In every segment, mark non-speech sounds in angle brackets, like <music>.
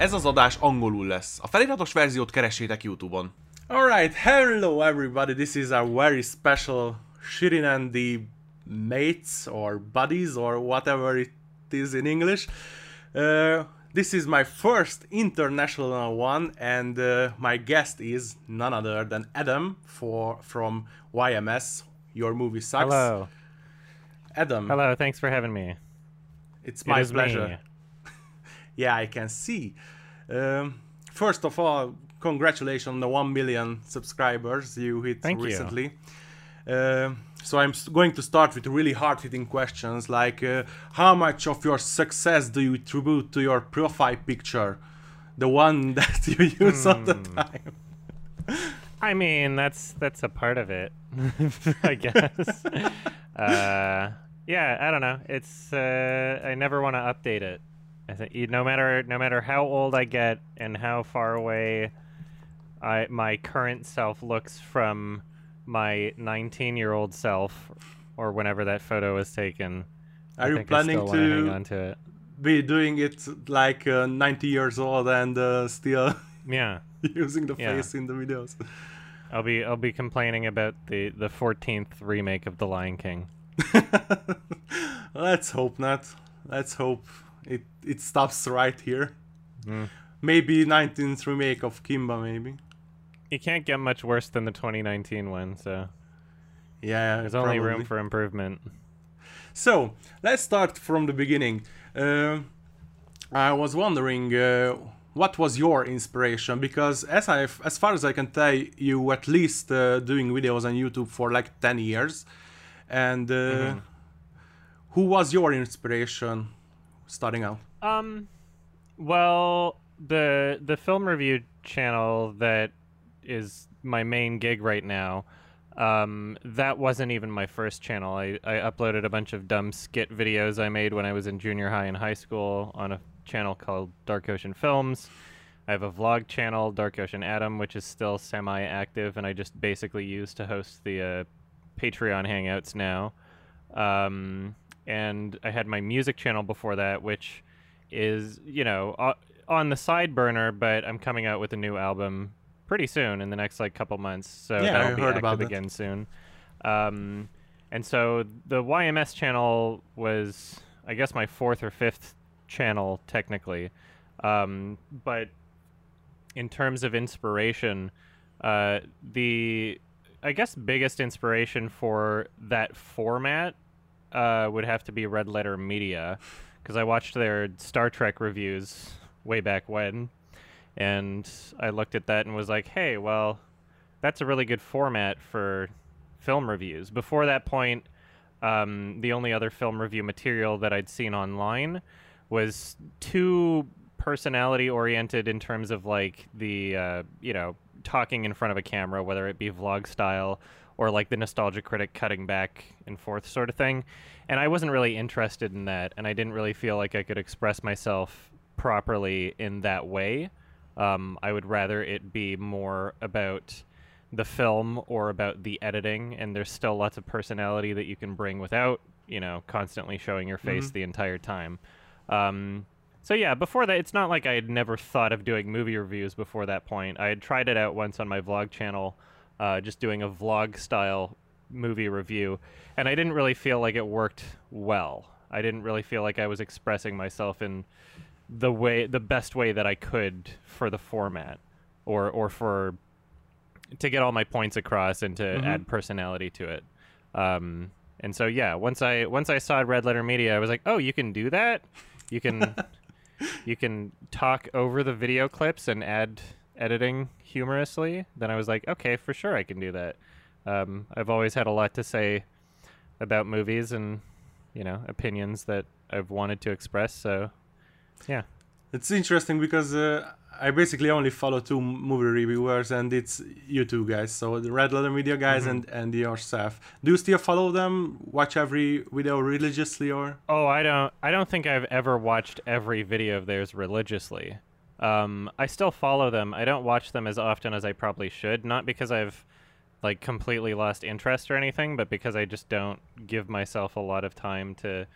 Ez az adás angolul lesz. A feliratos verziót keressétek YouTube-on. Alright, hello everybody, this is a very special Shirin and the mates or buddies or whatever it is in English. Uh, this is my first international one and uh, my guest is none other than Adam for from YMS. Your movie sucks. Hello. Adam. Hello, thanks for having me. It's my It pleasure. me. Yeah, I can see. Um, first of all, congratulations on the 1 million subscribers you hit Thank you. recently. Um so I'm going to start with really hard-hitting questions like uh, how much of your success do you attribute to your profile picture, the one <laughs> that you use all the Hmm. time? <laughs> I mean, that's that's a part of it, <laughs> I guess. uh, yeah, I don't know. It's uh, I never want to update it. I think you, no matter no matter how old I get and how far away I my current self looks from my 19 year old self, or whenever that photo was taken. I Are you I planning wanna hang to on to it? be doing it like uh, 90 years old and uh, still <laughs> Yeah. using the Yeah. face in the videos? I'll be I'll be complaining about the the 14th remake of The Lion King. <laughs> Let's hope not. Let's hope it it stops right here. Mm. Maybe 19th remake of Kimba, maybe. It can't get much worse than the 2019 one, so Yeah, there's only room for improvement. So let's start from the beginning. Uh, I was wondering, uh, what was your inspiration? Because as I, as far as I can tell, you at least uh, doing videos on YouTube for like 10 years, and uh, Mm-hmm. who was your inspiration starting out? Um, well, the the film review channel that is my main gig right now. Um, that wasn't even my first channel. I, I uploaded a bunch of dumb skit videos I made when I was in junior high and high school on a channel called Dark Ocean Films. I have a vlog channel, Dark Ocean Adam, which is still semi-active, and I just basically use to host the uh, Patreon hangouts now. Um, and I had my music channel before that, which is you know uh, on the side burner, but I'm coming out with a new album pretty soon in the next like couple months. So Yeah, that'll I be active again soon. Um, and so the YMS channel was, I guess, my fourth or fifth channel technically. Um, but in terms of inspiration, uh, the I guess biggest inspiration for that format uh, would have to be Red Letter Media, because I watched their Star Trek reviews way back when, and I looked at that and was like, hey, well, that's a really good format for film reviews. Before that point, um, the only other film review material that I'd seen online was too personality oriented in terms of like the uh, you know talking in front of a camera, whether it be vlog style or like the nostalgia critic cutting back and forth sort of thing. And I wasn't really interested in that, and I didn't really feel like I could express myself properly in that way. Um, I would rather it be more about the film or about the editing, and there's still lots of personality that you can bring without, you know, constantly showing your face Mhm. the entire time. Um, so yeah, before that, it's not like I had never thought of doing movie reviews before that point. I had tried it out once on my vlog channel, uh, just doing a vlog style movie review, and I didn't really feel like it worked well. I didn't really feel like I was expressing myself in the way, the best way that I could for the format, or or for to get all my points across and to Mhm. add personality to it. Um, and so yeah, once I once I saw Red Letter Media, I was like, oh, you can do that. You can <laughs> you can talk over the video clips and add editing humorously. Then I was like, okay, for sure, I can do that. Um, I've always had a lot to say about movies and you know opinions that I've wanted to express. So yeah, It's interesting because uh, I basically only follow two movie reviewers, and it's you two guys. So the Red Letter Media guys Mm-hmm. and and yourself. Do you still follow them? Watch every video religiously, or Oh, I don't. I don't think I've ever watched every video of theirs religiously. Um, I still follow them. I don't watch them as often as I probably should. Not because I've like completely lost interest or anything, but because I just don't give myself a lot of time to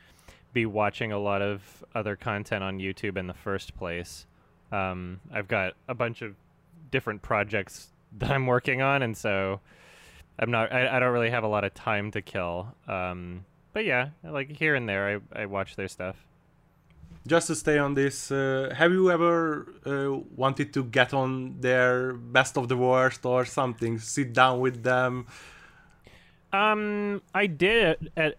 be watching a lot of other content on YouTube in the first place. Um, I've got a bunch of different projects <laughs> that I'm working on, and so I'm not. I, I don't really have a lot of time to kill. Um, but yeah, like here and there, I I watch their stuff. Just to stay on this, uh, have you ever uh, wanted to get on their best of the worst or something? Sit down with them. Um, I did at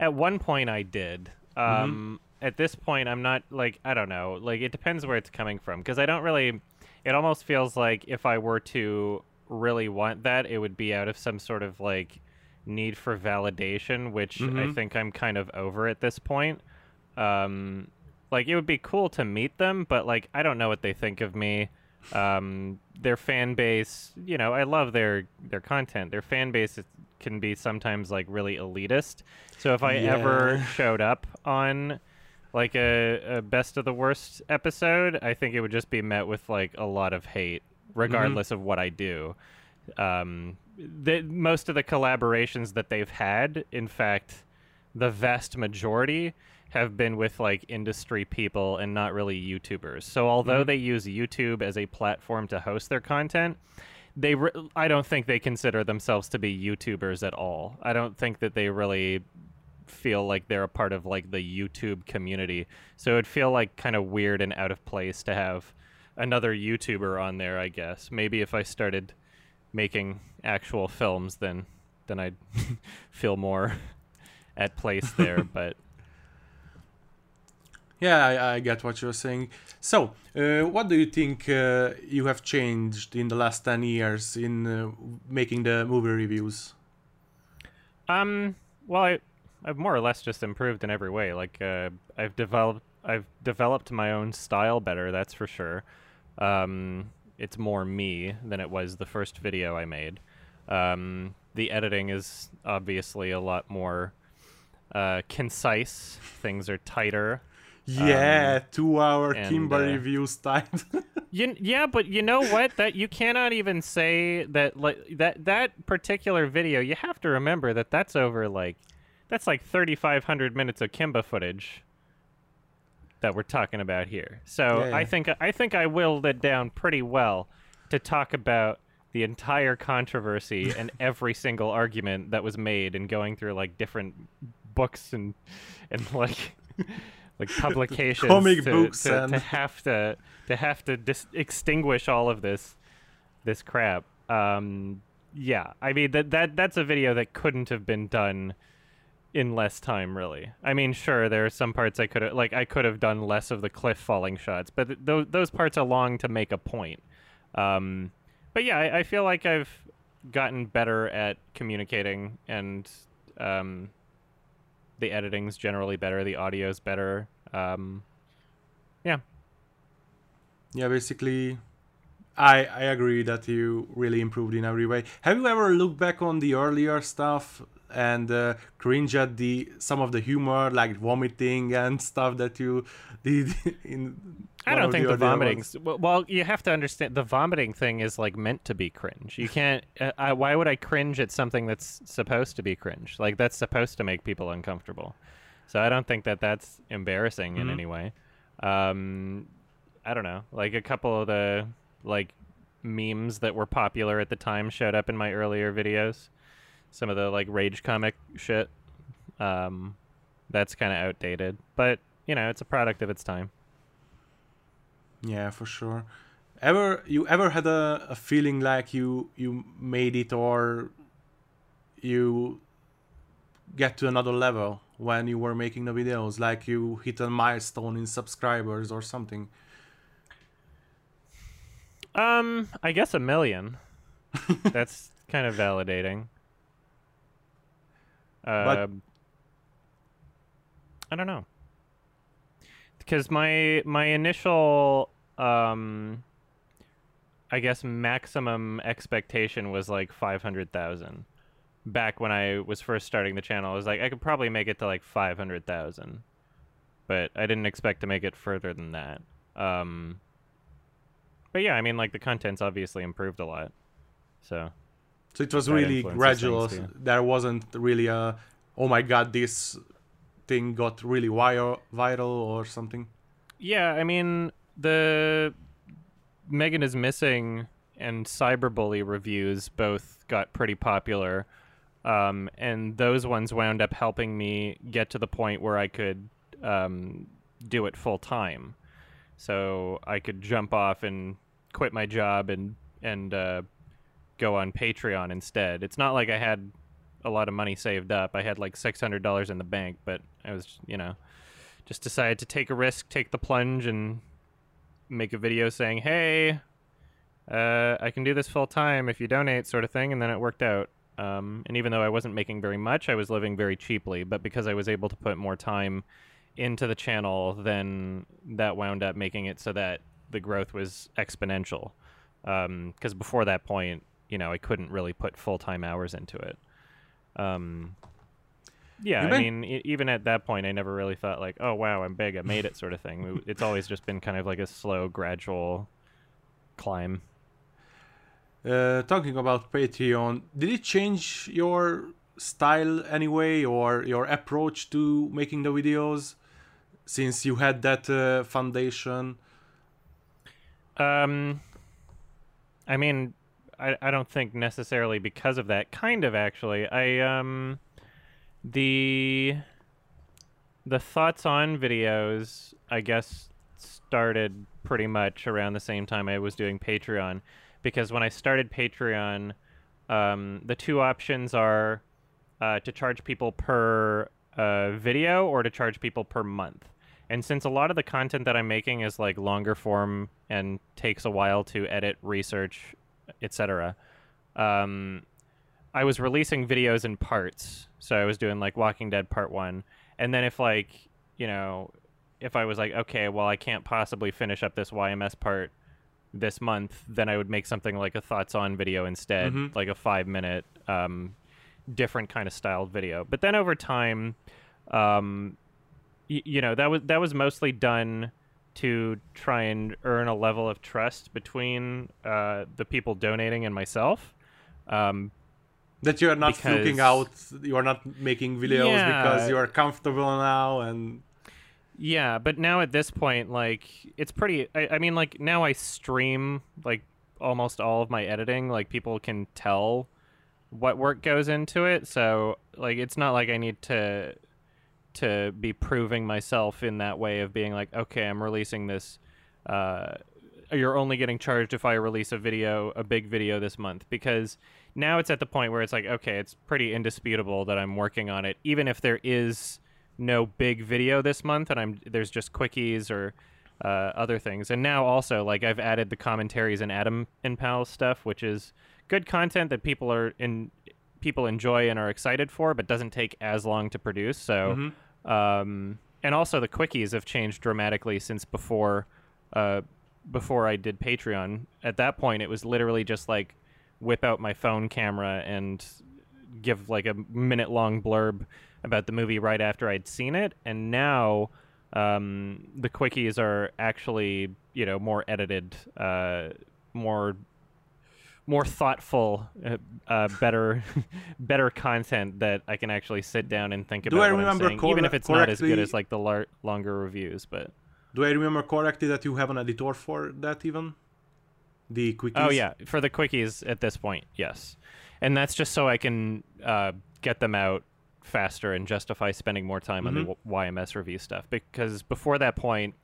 at one point. I did. Um, at this point, I'm not like I don't know. Like it depends where it's coming from because I don't really. It almost feels like if I were to really want that, it would be out of some sort of like need for validation, which I Mhm. think I'm kind of over at this point. Um, like it would be cool to meet them, but like I don't know what they think of me. Um, their fan base, you know, I love their their content. Their fan base can be sometimes like really elitist. So if I ever showed up on like a, a best of the worst episode, I think it would just be met with like a lot of hate, regardless of what I do. Um, the, most of the collaborations that they've had, in fact, the vast majority have been with like industry people and not really YouTubers. So although mm-hmm. they use YouTube as a platform to host their content, they re- I don't think they consider themselves to be YouTubers at all. I don't think that they really feel like they're a part of like the YouTube community. So it'd feel like kind of weird and out of place to have another YouTuber on there, I guess. Maybe if I started making actual films then then I'd <laughs> feel more <laughs> at place there, <laughs> but Yeah, I, I get what you're saying. So, uh, what do you think uh, you have changed in the last 10 years in uh, making the movie reviews? Um. Well, I, I've more or less just improved in every way. Like, uh, I've developed, I've developed my own style better. That's for sure. Um, it's more me than it was the first video I made. Um, the editing is obviously a lot more uh, concise. Things are tighter. Yeah, two hour Kimba uh, reviews <laughs> time. You, yeah, but you know what? That you cannot even say that like that that particular video. You have to remember that that's over like that's like 3500 minutes of Kimba footage that we're talking about here. So Yeah, I think I think I willed it down pretty well to talk about the entire controversy <laughs> and every single argument that was made and going through like different books and and like like publications Comic to, books to, to have to to have to dis- extinguish all of this this crap. Um yeah i mean that that that's a video that couldn't have been done in less time really. I mean sure there are some parts i could have like i could have done less of the cliff falling shots but th- those those parts are long to make a point. Um but yeah I, I feel like i've gotten better at communicating and um the editing's generally better the audio's better um yeah yeah, basically, I I agree that you really improved in every way. Have you ever looked back on the earlier stuff and uh, cringe at the some of the humor, like vomiting and <laughs> stuff that you did <laughs> in? I don't think the earlier vomiting. Well, well, you have to understand the vomiting thing is like meant to be cringe. You can't. Uh, I, why would I cringe at something that's supposed to be cringe? Like that's supposed to make people uncomfortable. So I don't think that that's embarrassing in Mhm. any way. Um, I don't know. Like a couple of the like memes that were popular at the time showed up in my earlier videos. Some of the like rage comic shit. Um, that's kind of outdated, but you know, it's a product of its time. Yeah, for sure. Ever you ever had a, a feeling like you you made it or you get to another level when you were making the videos, like you hit a milestone in subscribers or something? Um, I guess a million. <laughs> That's kind of validating. But- Um, I don't know. Because my my initial um I guess maximum expectation was like 500,000. Back when I was first starting the channel, I was like I could probably make it to like 500,000. But I didn't expect to make it further than that. Um but yeah, I mean, like the content's obviously improved a lot. So So it was really gradual. There wasn't really a oh my god this thing got really viral viral or something. yeah, I mean the Megan is Missing and Cyberbully reviews both got pretty popular. Um, and those ones wound up helping me get to the point where I could um, do it full time. So I could jump off and quit my job and and uh, go on Patreon instead. It's not like I had a lot of money saved up. I had like six hundred dollars in the bank, but I was, you know, just decided to take a risk, take the plunge, and make a video saying, "Hey, uh, I can do this full time if you donate," sort of thing. And then it worked out. Um, and even though I wasn't making very much, I was living very cheaply. But because I was able to put more time into the channel, then that wound up making it so that the growth was exponential. Because before that point, you know, I couldn't really put full time hours into it. Um, yeah, I mean, e- even at that point, I never really thought like, "Oh wow, I'm big, I made it," sort of thing. It's always just been kind of like a slow, gradual climb. Uh, talking about Patreon, did it change your style anyway or your approach to making the videos since you had that uh, foundation? Um, I mean, I I don't think necessarily because of that. Kind of actually. I um, the the thoughts on videos, I guess, started pretty much around the same time I was doing Patreon, because when I started Patreon, um, the two options are uh, to charge people per uh, video or to charge people per month. And since a lot of the content that I'm making is like longer form and takes a while to edit, research, etc., um, I was releasing videos in parts. So I was doing like Walking Dead Part One, and then if like you know, if I was like, okay, well I can't possibly finish up this YMS part this month, then I would make something like a thoughts on video instead, Mhm. like a five minute, um, different kind of styled video. But then over time, um, y- you know, that was that was mostly done to try and earn a level of trust between uh, the people donating and myself. Um, That you're not Because- looking out, you're not making videos because you're comfortable now and Yeah, but now at this point, like it's pretty. I, I mean, like now I stream like almost all of my editing. Like people can tell what work goes into it, so like it's not like I need to to be proving myself in that way of being like, okay, I'm releasing this. Uh, you're only getting charged if I release a video, a big video this month, because now it's at the point where it's like, okay, it's pretty indisputable that I'm working on it, even if there is no big video this month and I'm there's just quickies or uh, other things. And now also like I've added the commentaries and Adam and Pal stuff, which is good content that people are in people enjoy and are excited for, but doesn't take as long to produce. So, um, and also the quickies have changed dramatically since before, uh, before I did Patreon. At that point, it was literally just like whip out my phone camera and give like a minute long blurb about the movie right after I'd seen it. And now, um, the quickies are actually you know more edited, uh, more more thoughtful, uh, uh, better, <laughs> better content that I can actually sit down and think Do about I what remember saying, even if it's not as good as like the lar- longer reviews. But do I remember correctly that you have an editor for that even? The quickies? oh yeah, for the quickies at this point, yes, and that's just so I can uh, get them out faster and justify spending more time on the Mhm. YMS review stuff. Because before that point,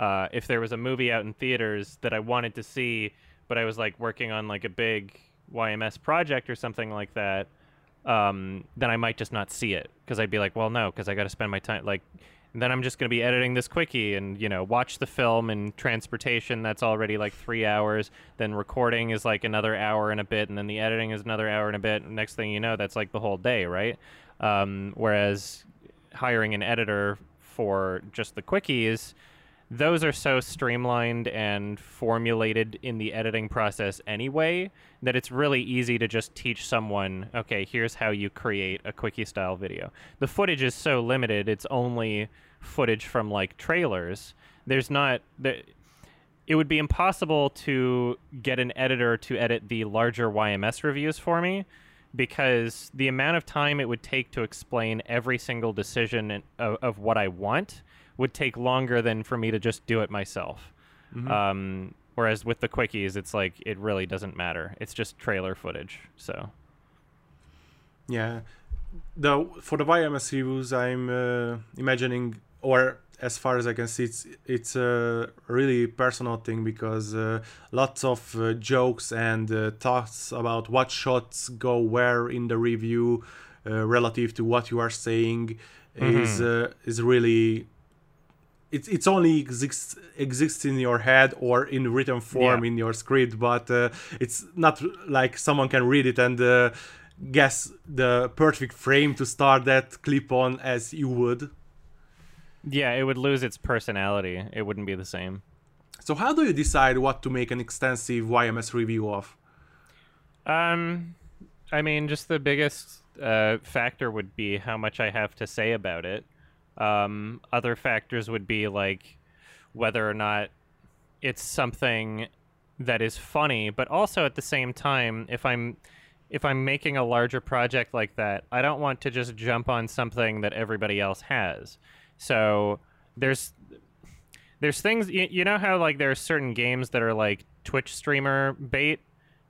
uh, if there was a movie out in theaters that I wanted to see, but I was like working on like a big YMS project or something like that, um, then I might just not see it because I'd be like, well, no, because I got to spend my time like. Then I'm just going to be editing this quickie and you know watch the film and transportation. That's already like three hours. Then recording is like another hour and a bit, and then the editing is another hour and a bit. And next thing you know, that's like the whole day, right? Um, whereas hiring an editor for just the quickies, those are so streamlined and formulated in the editing process anyway that it's really easy to just teach someone, okay, here's how you create a quickie style video. The footage is so limited, it's only footage from like trailers. There's not the it would be impossible to get an editor to edit the larger YMS reviews for me because the amount of time it would take to explain every single decision in- of, of what I want would take longer than for me to just do it myself. Um, Whereas with the quickies, it's like it really doesn't matter. It's just trailer footage. So Yeah, the for the YMS reviews, I'm uh, imagining, or as far as I can see, it's it's a really personal thing because uh, lots of uh, jokes and uh, thoughts about what shots go where in the review uh, relative to what you are saying is uh, is really. It's, it's only exists exists in your head or in written form Yeah. in your script, but uh, it's not like someone can read it and uh, guess the perfect frame to start that clip on as you would. Yeah, it would lose its personality. It wouldn't be the same. So how do you decide what to make an extensive YMS review of? Um, I mean, just the biggest uh, factor would be how much I have to say about it. Um, other factors would be like whether or not it's something that is funny, but also at the same time, if I'm if I'm making a larger project like that, I don't want to just jump on something that everybody else has. So there's there's things you, you know how like there are certain games that are like Twitch streamer bait,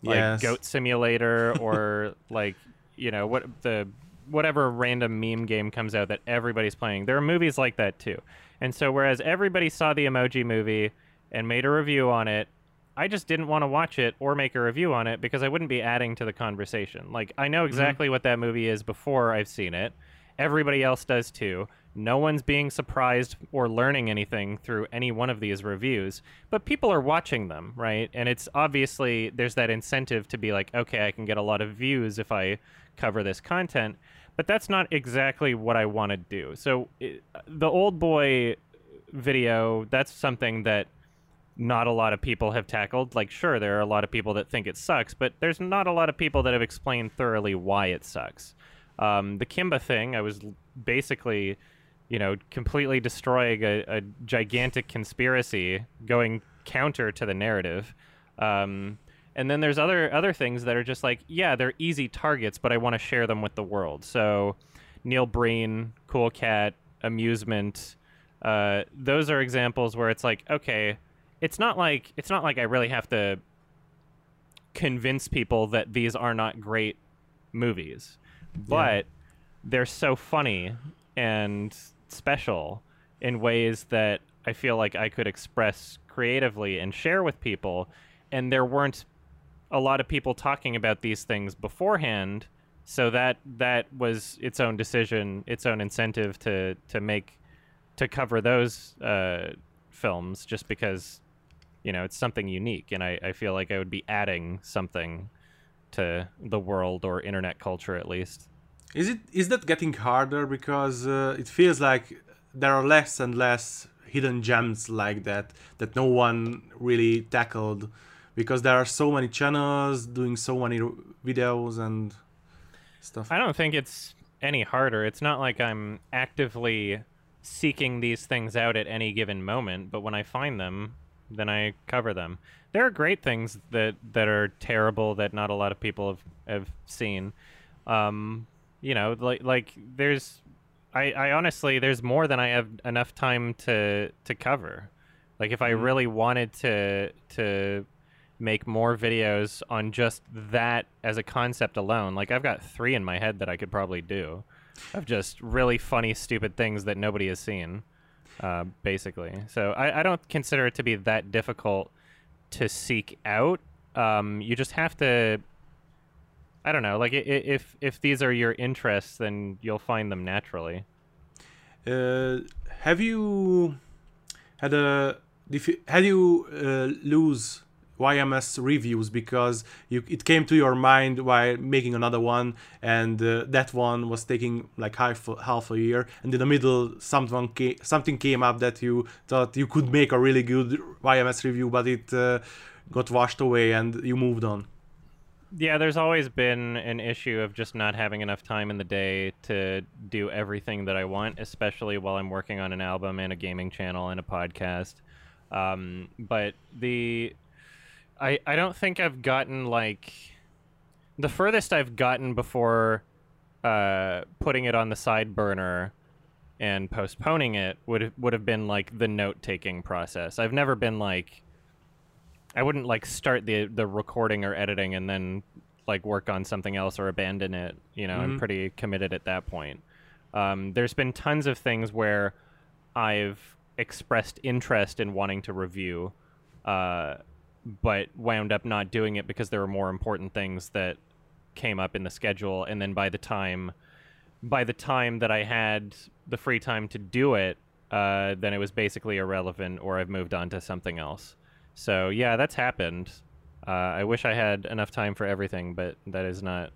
like Yes. Goat Simulator or <laughs> like you know what the whatever random meme game comes out that everybody's playing. There are movies like that too. And so whereas everybody saw the Emoji movie and made a review on it, I just didn't want to watch it or make a review on it because I wouldn't be adding to the conversation. Like I know mm-hmm. exactly what that movie is before I've seen it. Everybody else does too. No one's being surprised or learning anything through any one of these reviews, but people are watching them, right? And it's obviously there's that incentive to be like, okay, I can get a lot of views if I cover this content, but that's not exactly what I want to do. So it, the Oldboy video, that's something that not a lot of people have tackled. Like, sure, there are a lot of people that think it sucks, but there's not a lot of people that have explained thoroughly why it sucks. Um, the Kimba thing, I was basically, you know, completely destroying a, a gigantic conspiracy, going counter to the narrative. Um, and then there's other other things that are just like, yeah, they're easy targets, but I want to share them with the world. So, Neil Breen, Cool Cat, Amusement, uh, those are examples where it's like, okay, it's not like it's not like I really have to convince people that these are not great movies, but they're so funny and special in ways that I feel like I could express creatively and share with people. And there weren't a lot of people talking about these things beforehand, so that that was its own decision, its own incentive to to make to cover those uh, films, just because you know it's something unique, and I, I feel like I would be adding something to the world or internet culture at least. Is it is that getting harder because uh, it feels like there are less and less hidden gems like that that no one really tackled because there are so many channels doing so many videos and stuff. I don't think it's any harder. It's not like I'm actively seeking these things out at any given moment, but when I find them, then I cover them. There are great things that that are terrible that not a lot of people have have seen. Um, you know, like like there's I, I honestly there's more than I have enough time to to cover. Like if I really wanted to to make more videos on just that as a concept alone, like I've got 3 in my head that I could probably do of just really funny stupid things that nobody has seen. Uh, basically. So I, I don't consider it to be that difficult to seek out. Um, you just have to I don't know. Like, if if these are your interests, then you'll find them naturally. Uh, have you had a had you uh, lose YMS reviews because you it came to your mind while making another one and uh, that one was taking like half half a year and in the middle someone came, something came up that you thought you could make a really good YMS review but it uh, got washed away and you moved on. Yeah, there's always been an issue of just not having enough time in the day to do everything that I want, especially while I'm working on an album and a gaming channel and a podcast. Um, but the I I don't think I've gotten like the furthest I've gotten before uh, putting it on the side burner and postponing it would would have been like the note taking process. I've never been like I wouldn't like start the the recording or editing and then like work on something else or abandon it. You know, I'm Mhm. pretty committed at that point. Um, there's been tons of things where I've expressed interest in wanting to review, uh, but wound up not doing it because there were more important things that came up in the schedule, and then by the time by the time that I had the free time to do it, uh, then it was basically irrelevant, or I've moved on to something else. So yeah, that's happened. Uh, I wish I had enough time for everything, but that is not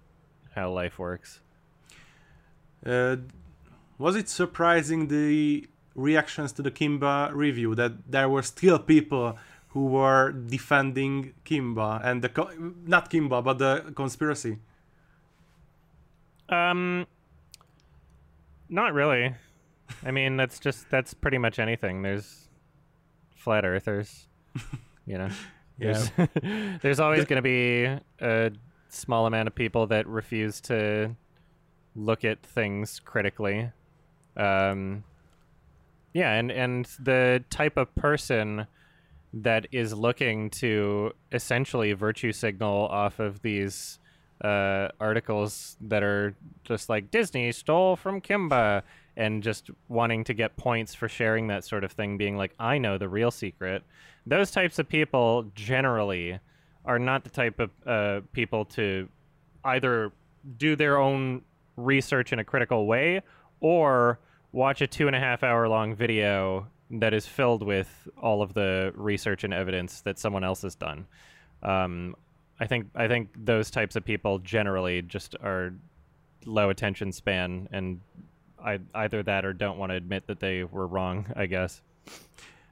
how life works. Uh, was it surprising the reactions to the Kimba review that there were still people who were defending Kimba and the co- not Kimba but the conspiracy? Um, not really. I mean, that's just that's pretty much anything. There's flat earthers, <laughs> you know. Yeah. There's, <laughs> there's always going to be a small amount of people that refuse to look at things critically. Um, yeah, and and the type of person that is looking to essentially virtue signal off of these uh, articles that are just like Disney stole from Kimba and just wanting to get points for sharing that sort of thing, being like, I know the real secret. Those types of people generally are not the type of uh, people to either do their own research in a critical way or watch a two and a half hour long video that is filled with all of the research and evidence that someone else has done. Um, I think I think those types of people generally just are low attention span and I, either that or don't want to admit that they were wrong. I guess.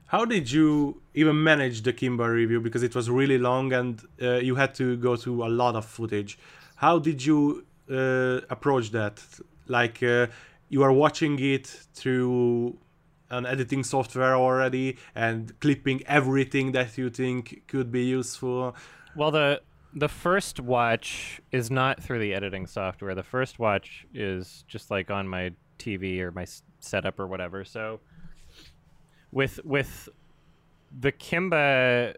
How did you even manage the Kimba review because it was really long and uh, you had to go through a lot of footage? How did you uh, approach that? Like uh, you are watching it through an editing software already and clipping everything that you think could be useful. Well, the the first watch is not through the editing software. The first watch is just like on my TV or my setup or whatever. So with with the Kimba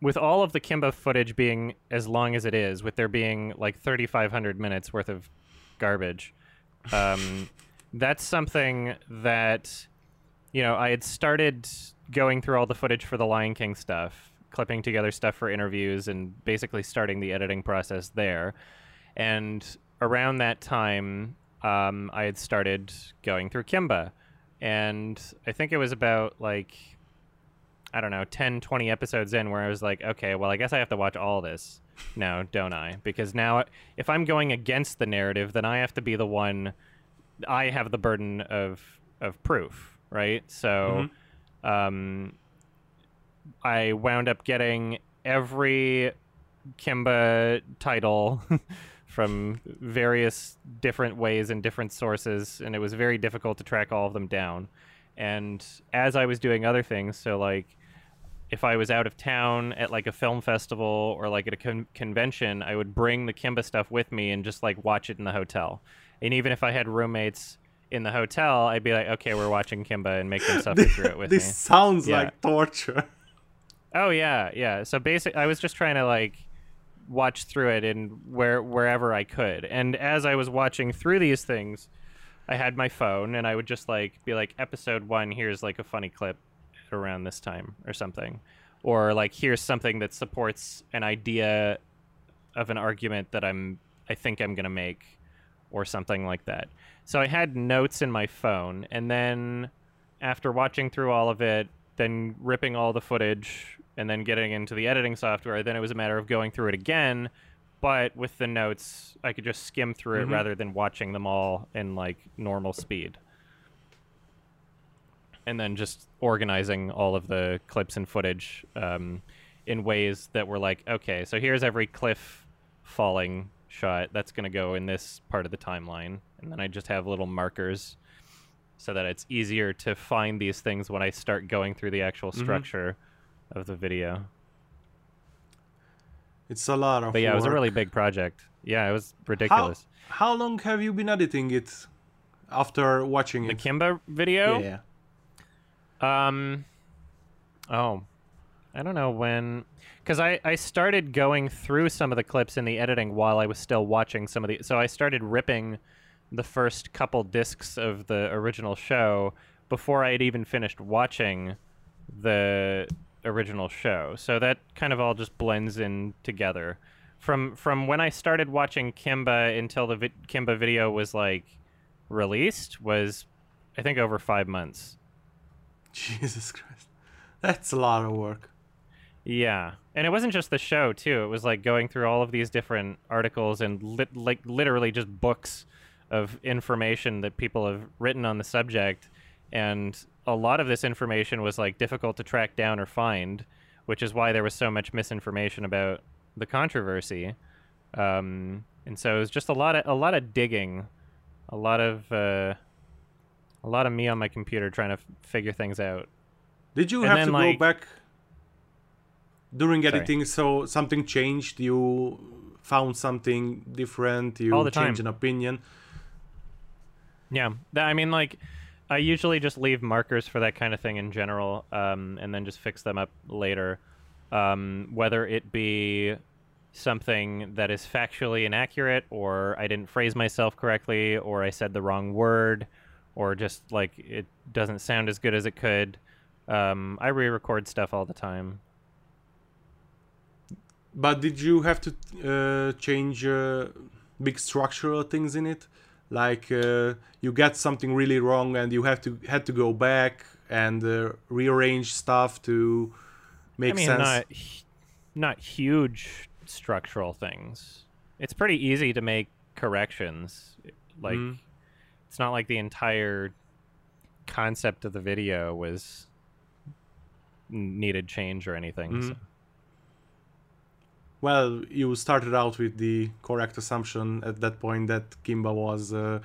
with all of the Kimba footage being as long as it is, with there being like 3,500 minutes worth of garbage, um, <laughs> that's something that, you know, I had started going through all the footage for the Lion King stuff, clipping together stuff for interviews, and basically starting the editing process there. And around that time, um, I had started going through Kimba. And I think it was about like I don't know, 10, 20 episodes in where I was like, okay, well, I guess I have to watch all this now, don't I? Because now, if I'm going against the narrative, then I have to be the one, I have the burden of, of proof, right? So, um, I wound up getting every Kimba title <laughs> from various different ways and different sources, and it was very difficult to track all of them down. And as I was doing other things, so like if I was out of town at like a film festival or like at a con- convention, I would bring the Kimba stuff with me and just like watch it in the hotel. And even if I had roommates in the hotel, I'd be like, okay, we're watching Kimba and make them suffer through it with this me. sounds Yeah. like torture. Oh yeah, yeah. So basically, I was just trying to like watch through it and where wherever I could. And as I was watching through these things, I had my phone and I would just like be like, episode one, here's like a funny clip around this time or something, or like here's something that supports an idea of an argument that I'm I think I'm gonna make, or something like that. So I had notes in my phone, and then after watching through all of it, then ripping all the footage, and then getting into the editing software, then it was a matter of going through it again. But with the notes, I could just skim through Mhm. it rather than watching them all in like normal speed. And then just organizing all of the clips and footage um, in ways that were like, okay, so here's every cliff falling shot that's going to go in this part of the timeline. And then I just have little markers so that it's easier to find these things when I start going through the actual Mhm. structure of the video. It's a lot of But yeah, it was a really big project. Yeah, it was ridiculous. How long have you been editing it after watching The it? Kimba video? Yeah. Um, oh, I don't know when, because I I started going through some of the clips in the editing while I was still watching some of the. So I started ripping the first couple discs of the original show before I had even finished watching the original show. So that kind of all just blends in together. From from when I started watching Kimba until the vi- Kimba video was like released was I think over 5 months. Jesus Christ. That's a lot of work. Yeah, and it wasn't just the show too. It was like going through all of these different articles and lit, like literally just books of information that people have written on the subject, and a lot of this information was like difficult to track down or find, which is why there was so much misinformation about the controversy. Um, and so it was just a lot of a lot of digging, a lot of uh, a lot of me on my computer trying to f- figure things out. Did you And have then, to like- go back during Sorry. editing so something changed? You found something different? You All the changed time. an opinion? Yeah, I mean, like, I usually just leave markers for that kind of thing in general, um, and then just fix them up later. Um, whether it be something that is factually inaccurate, or I didn't phrase myself correctly, or I said the wrong word, or just like it doesn't sound as good as it could. Um, I re-record stuff all the time. But did you have to uh, change uh, big structural things in it? Like uh, you get something really wrong and you have to had to go back and uh, rearrange stuff to make I mean, sense. not not huge structural things. It's pretty easy to make corrections. Like, Mm. it's not like the entire concept of the video was needed change or anything. Mhm. so- Well, you started out with the correct assumption at that point that Kimba was uh,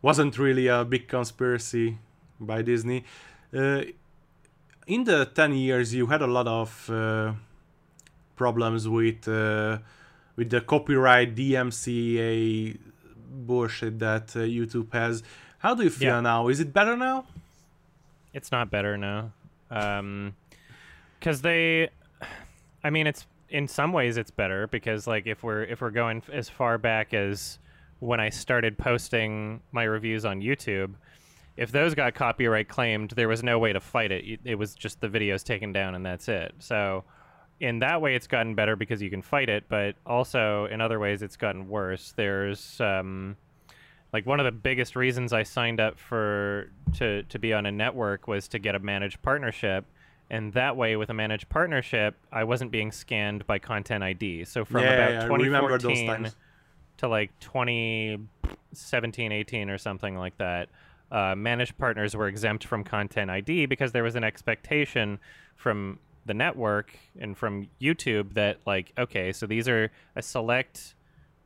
wasn't really a big conspiracy by Disney. Uh, in the ten years, you had a lot of uh, problems with uh, with the copyright DMCA bullshit that uh, YouTube has. How do you feel Yeah. now? Is it better now? It's not better now. Um 'cause cuz they I mean it's in some ways it's better because like if we're if we're going as far back as when I started posting my reviews on YouTube, if those got copyright claimed, there was no way to fight it. It was just the videos taken down and that's it. So in that way it's gotten better because you can fight it, but also in other ways it's gotten worse. There's um like one of the biggest reasons I signed up for to to be on a network was to get a managed partnership, and that way with a managed partnership, I wasn't being scanned by Content ID. So from yeah, about those 2014 to like 2017, 18 or something like that, uh, managed partners were exempt from Content ID because there was an expectation from the network and from YouTube that like okay, so these are a select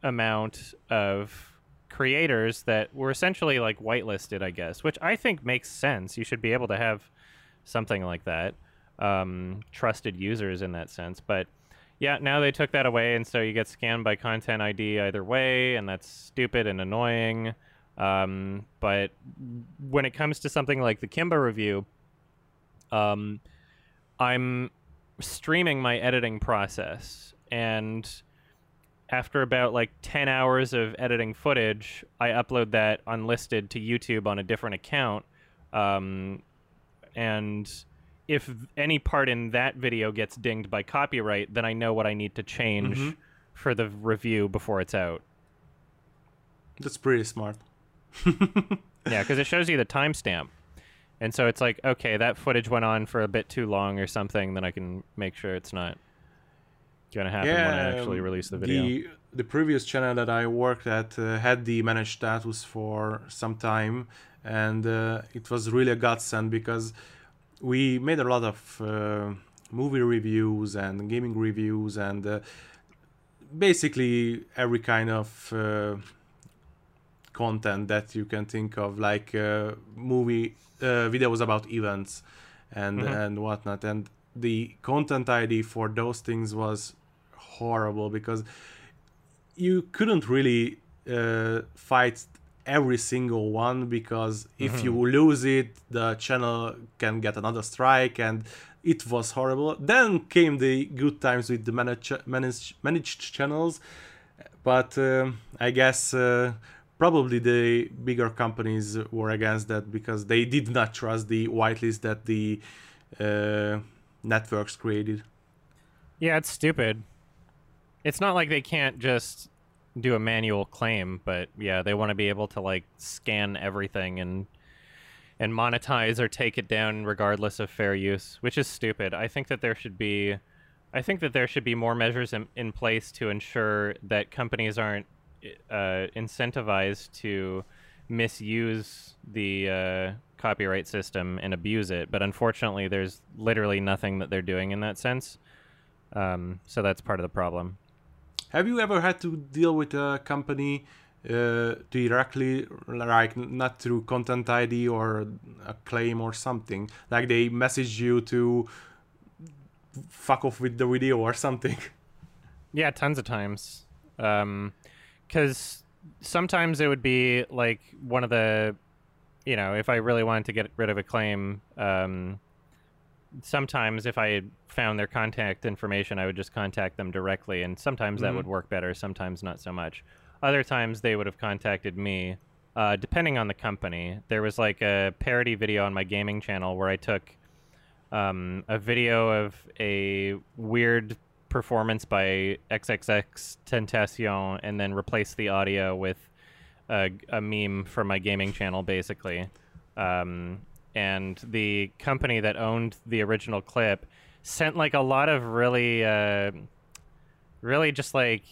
amount of creators that were essentially like whitelisted, I guess, which I think makes sense. You should be able to have something like that, um, trusted users in that sense. But yeah, now they took that away, and so you get scanned by Content ID either way, and that's stupid and annoying. Um, but when it comes to something like the Kimba review, um, I'm streaming my editing process, and after about like 10 hours of editing footage, I upload that unlisted to YouTube on a different account. Um, and if any part in that video gets dinged by copyright, then I know what I need to change Mhm. for the review before it's out. That's pretty smart. <laughs> Yeah, because it shows you the timestamp. And so it's like, okay, that footage went on for a bit too long or something, then I can make sure it's not going to happen when I actually um, release the video. The, the previous channel that I worked at uh, had the managed status for some time, and uh, it was really a godsend because we made a lot of uh, movie reviews and gaming reviews and uh, basically every kind of uh, content that you can think of, like uh, movie uh, videos about events and Mhm. and whatnot. And the content ID for those things was horrible because you couldn't really uh, fight every single one because if you lose it, the channel can get another strike, and it was horrible. Then came the good times with the managed managed, managed channels, but um, I guess uh, probably the bigger companies were against that because they did not trust the whitelist that the uh, networks created. Yeah, it's stupid. It's not like they can't just do a manual claim, but yeah, they want to be able to like scan everything and and monetize or take it down regardless of fair use, which is stupid. I think that there should be I think that there should be more measures in, in place to ensure that companies aren't uh, incentivized to misuse the uh, copyright system and abuse it. But unfortunately, there's literally nothing that they're doing in that sense. Um, so that's part of the problem. Have you ever had to deal with a company uh, directly, like not through Content ID or a claim or something? Like they message you to fuck off with the video or something? <laughs> Yeah, tons of times. Um, because sometimes it would be like one of the, you know, if I really wanted to get rid of a claim, um, sometimes if I found their contact information, I would just contact them directly, and sometimes mm-hmm. that would work better. Sometimes not so much. Other times they would have contacted me, uh, depending on the company. There was like a parody video on my gaming channel where I took um, a video of a weird performance by XXX Tentacion and then replaced the audio with a, a meme for my gaming channel, basically. Um, and the company that owned the original clip sent like a lot of really, uh, really just like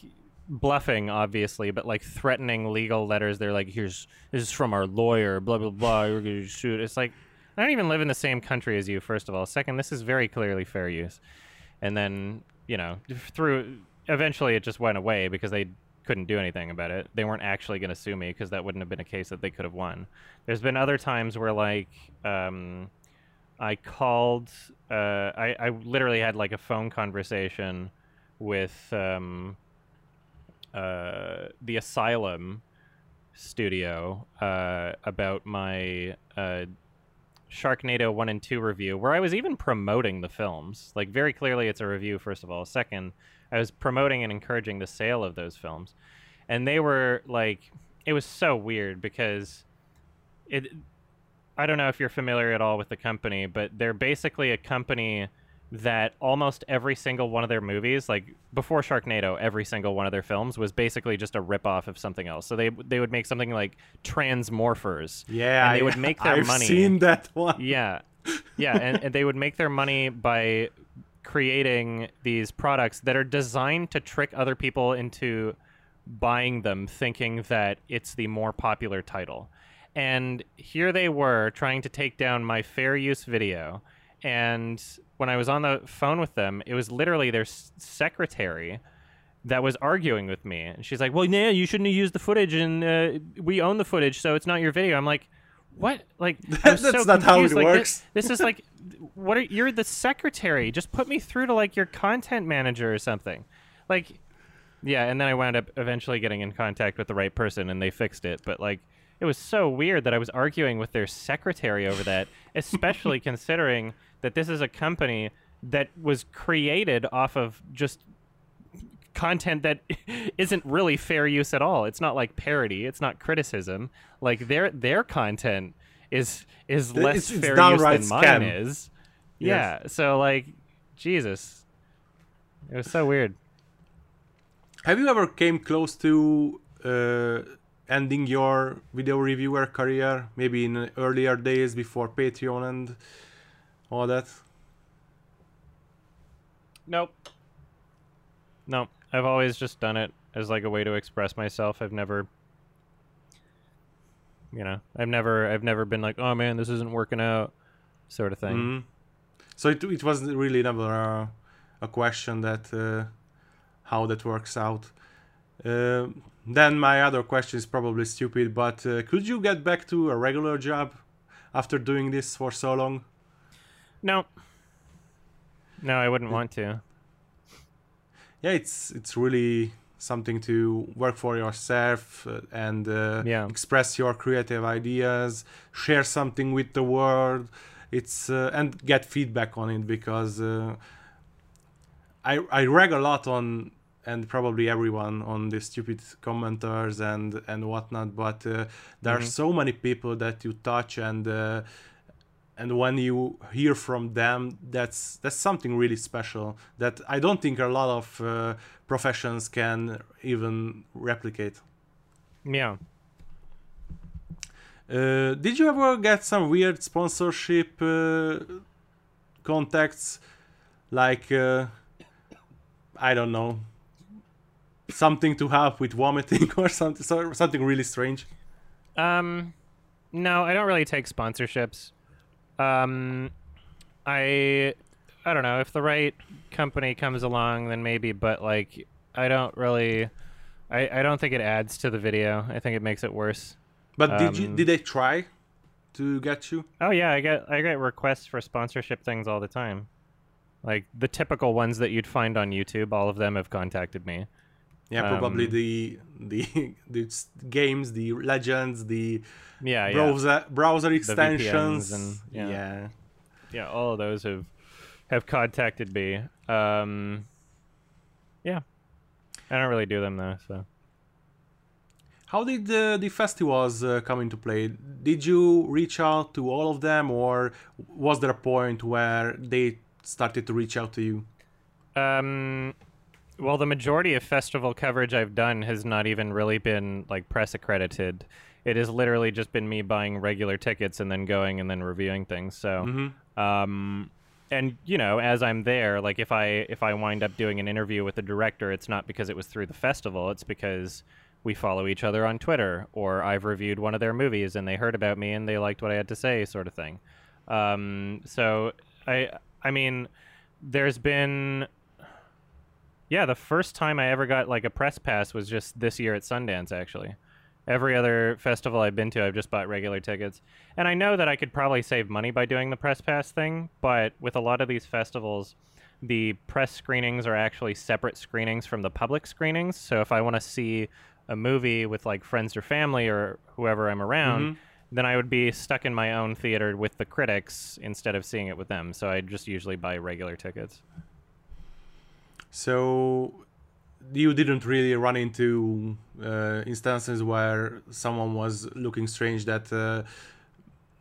bluffing, obviously, but like threatening legal letters. They're like, "Here's this is from our lawyer, blah blah blah. We're gonna shoot." It's like I don't even live in the same country as you. First of all, second, this is very clearly fair use, and then you know through eventually it just went away because they couldn't do anything about it. They weren't actually going to sue me because that wouldn't have been a case that they could have won. There's been other times where like um, I called, uh, I, I literally had like a phone conversation with um, uh, the Asylum studio uh, about my uh, Sharknado 1 and 2 review, where I was even promoting the films. Like, very clearly, it's a review, first of all. Second, I was promoting and encouraging the sale of those films. And they were like, it was so weird because it. I don't know if you're familiar at all with the company, but they're basically a company that almost every single one of their movies, like before Sharknado, every single one of their films was basically just a ripoff of something else. So they they would make something like Transmorphers. Yeah, and they would make their I've money. I've seen that one. Yeah, yeah, and, and they would make their money by creating these products that are designed to trick other people into buying them, thinking that it's the more popular title. And here they were trying to take down my fair use video and when I was on the phone with them, it was literally their secretary that was arguing with me. And she's like, "Well, yeah, you shouldn't have used the footage, and uh, we own the footage, so it's not your video." I'm like, "What? Like <laughs> that's so not how it like, works." This, this, is like, what? Are, you're the secretary. Just put me through to like your content manager or something. Like, yeah. And then I wound up eventually getting in contact with the right person, and they fixed it. But like, it was so weird that I was arguing with their secretary over that, <laughs> especially considering that this is a company that was created off of just content that <laughs> isn't really fair use at all. It's not like parody. It's not criticism. Like their their content is is less it's, fair use than scam. mine is. Yes. Yeah. So like, Jesus, it was so weird. Have you ever came close to uh, ending your video reviewer career? Maybe in earlier days before Patreon and all that? Nope. Nope. I've always just done it as like a way to express myself. I've never you know, I've never I've never been like, "Oh man, this isn't working out." sort of thing. Mm-hmm. So it it wasn't really never uh, a question that uh, how that works out. Uh, then my other question is probably stupid, but uh, could you get back to a regular job after doing this for so long? No. No, I wouldn't want to. Yeah, it's it's really something to work for yourself uh, and uh, yeah. express your creative ideas, share something with the world, it's uh, and get feedback on it because uh, I I rag a lot on and probably everyone on the stupid commenters and and whatnot but uh, there are so many people that you touch and uh, and when you hear from them that's that's something really special that i don't think a lot of uh, professions can even replicate Yeah. uh, did you ever get some weird sponsorship uh, contacts like uh, i don't know something to help with vomiting <laughs> or something something really strange Um, no, I don't really take sponsorships. Um, I, I don't know if the right company comes along, then maybe. But like, I don't really, I, I don't think it adds to the video. I think it makes it worse. but did you Um, did they try to get you Oh yeah, I get I get requests for sponsorship things all the time. Like the typical ones that you'd find on YouTube, all of them have contacted me. Yeah, probably Um, the the <laughs> the games, the legends, the Yeah, yeah. browser browser extensions, and- yeah. yeah. yeah, all of those have have contacted me. Um, yeah, I don't really do them though. So How did the the festivals uh, come into play? Did you reach out to all of them, or was there a point where they started to reach out to you? Um, well, the majority of festival coverage I've done has not even really been like press accredited. It has literally just been me buying regular tickets and then going and then reviewing things. So, um, and you know, as I'm there, like if I if I wind up doing an interview with the director, it's not because it was through the festival. It's because we follow each other on Twitter, or I've reviewed one of their movies and they heard about me and they liked what I had to say, sort of thing. Um, so I I mean, there's been yeah, the first time I ever got like a press pass was just this year at Sundance actually. Every other festival I've been to, I've just bought regular tickets. And I know that I could probably save money by doing the press pass thing, but with a lot of these festivals, the press screenings are actually separate screenings from the public screenings. So if I want to see a movie with like friends or family or whoever I'm around, mm-hmm. then I would be stuck in my own theater with the critics instead of seeing it with them. So I just usually buy regular tickets. So you didn't really run into uh, instances where someone was looking strange that uh,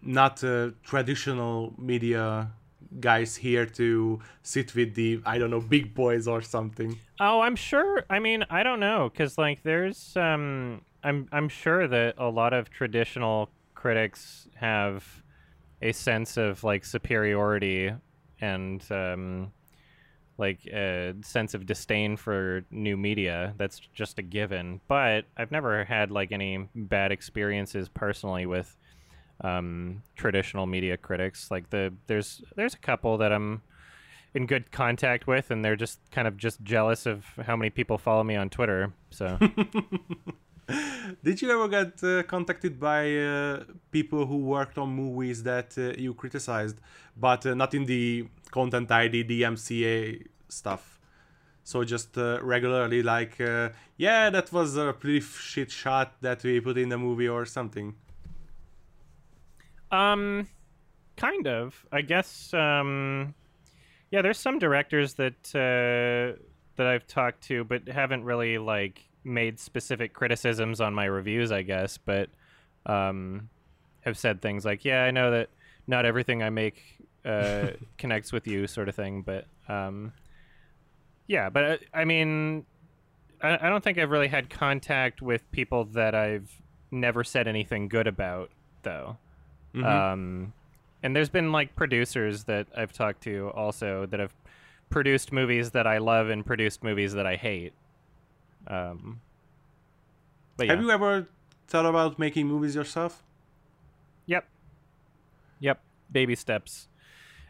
not uh, traditional media guys here to sit with the I don't know big boys or something. Oh, I'm sure. I mean, I don't know, cause like there's um, I'm I'm sure that a lot of traditional critics have a sense of like superiority and um, like a sense of disdain for new media. That's just a given. But I've never had like any bad experiences personally with um, traditional media critics. Like the there's there's a couple that I'm in good contact with, and they're just kind of just jealous of how many people follow me on Twitter. So <laughs> <laughs> Did you ever get uh, contacted by uh, people who worked on movies that uh, you criticized, but uh, not in the content ID, DMCA stuff? So just uh, regularly, like, uh, yeah, that was a pretty shit shot that we put in the movie or something. Um, kind of. I guess. Um, yeah, there's some directors that that I've talked to, but haven't really like made specific criticisms on my reviews. I guess, but um, have said things like, "Yeah, I know that not everything I make uh, <laughs> connects with you," sort of thing. But um, yeah, but uh, I mean, I, I don't think I've really had contact with people that I've never said anything good about, though. Um, and there's been like producers that I've talked to also that have produced movies that I love and produced movies that I hate. Um, but yeah. Have you ever thought about making movies yourself? Yep. Yep. Baby steps.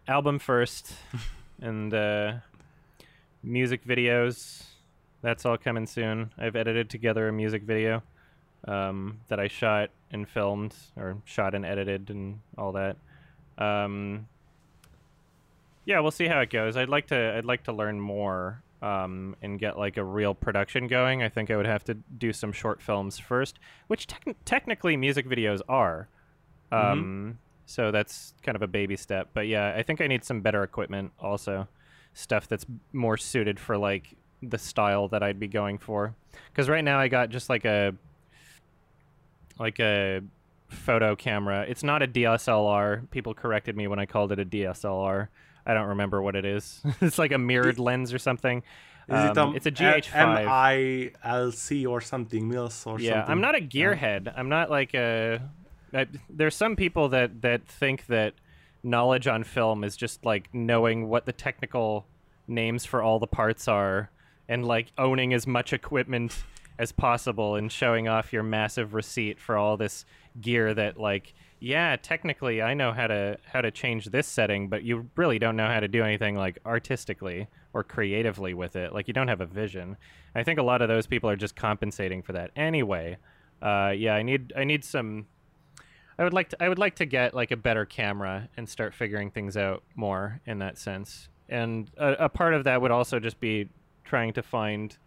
Album first, <laughs> and uh, music videos. That's all coming soon. I've edited together a music video um, that I shot and filmed, or shot and edited, and all that. Um, yeah, we'll see how it goes. I'd like to. I'd like to learn more um, and get like a real production going. I think I would have to do some short films first, which tec- technically music videos are. Um, So that's kind of a baby step. But yeah, I think I need some better equipment also. Stuff that's more suited for like the style that I'd be going for. Cuz right now I got just like a like a photo camera. It's not a DSLR. People corrected me when I called it a DSLR. I don't remember what it is. <laughs> it's like a mirrored lens or something. Is it Um, um, it's a GH5. MILC or something, Mills or yeah, something? I'm not a gearhead. I'm not like a. I, there's some people that that think that knowledge on film is just like knowing what the technical names for all the parts are and like owning as much equipment as possible and showing off your massive receipt for all this gear that like yeah technically i know how to how to change this setting but you really don't know how to do anything like artistically or creatively with it. Like you don't have a vision. I think a lot of those people are just compensating for that. Anyway uh, yeah i need i need some i would like to i would like to get like a better camera and start figuring things out more in that sense. And a, a part of that would also just be trying to find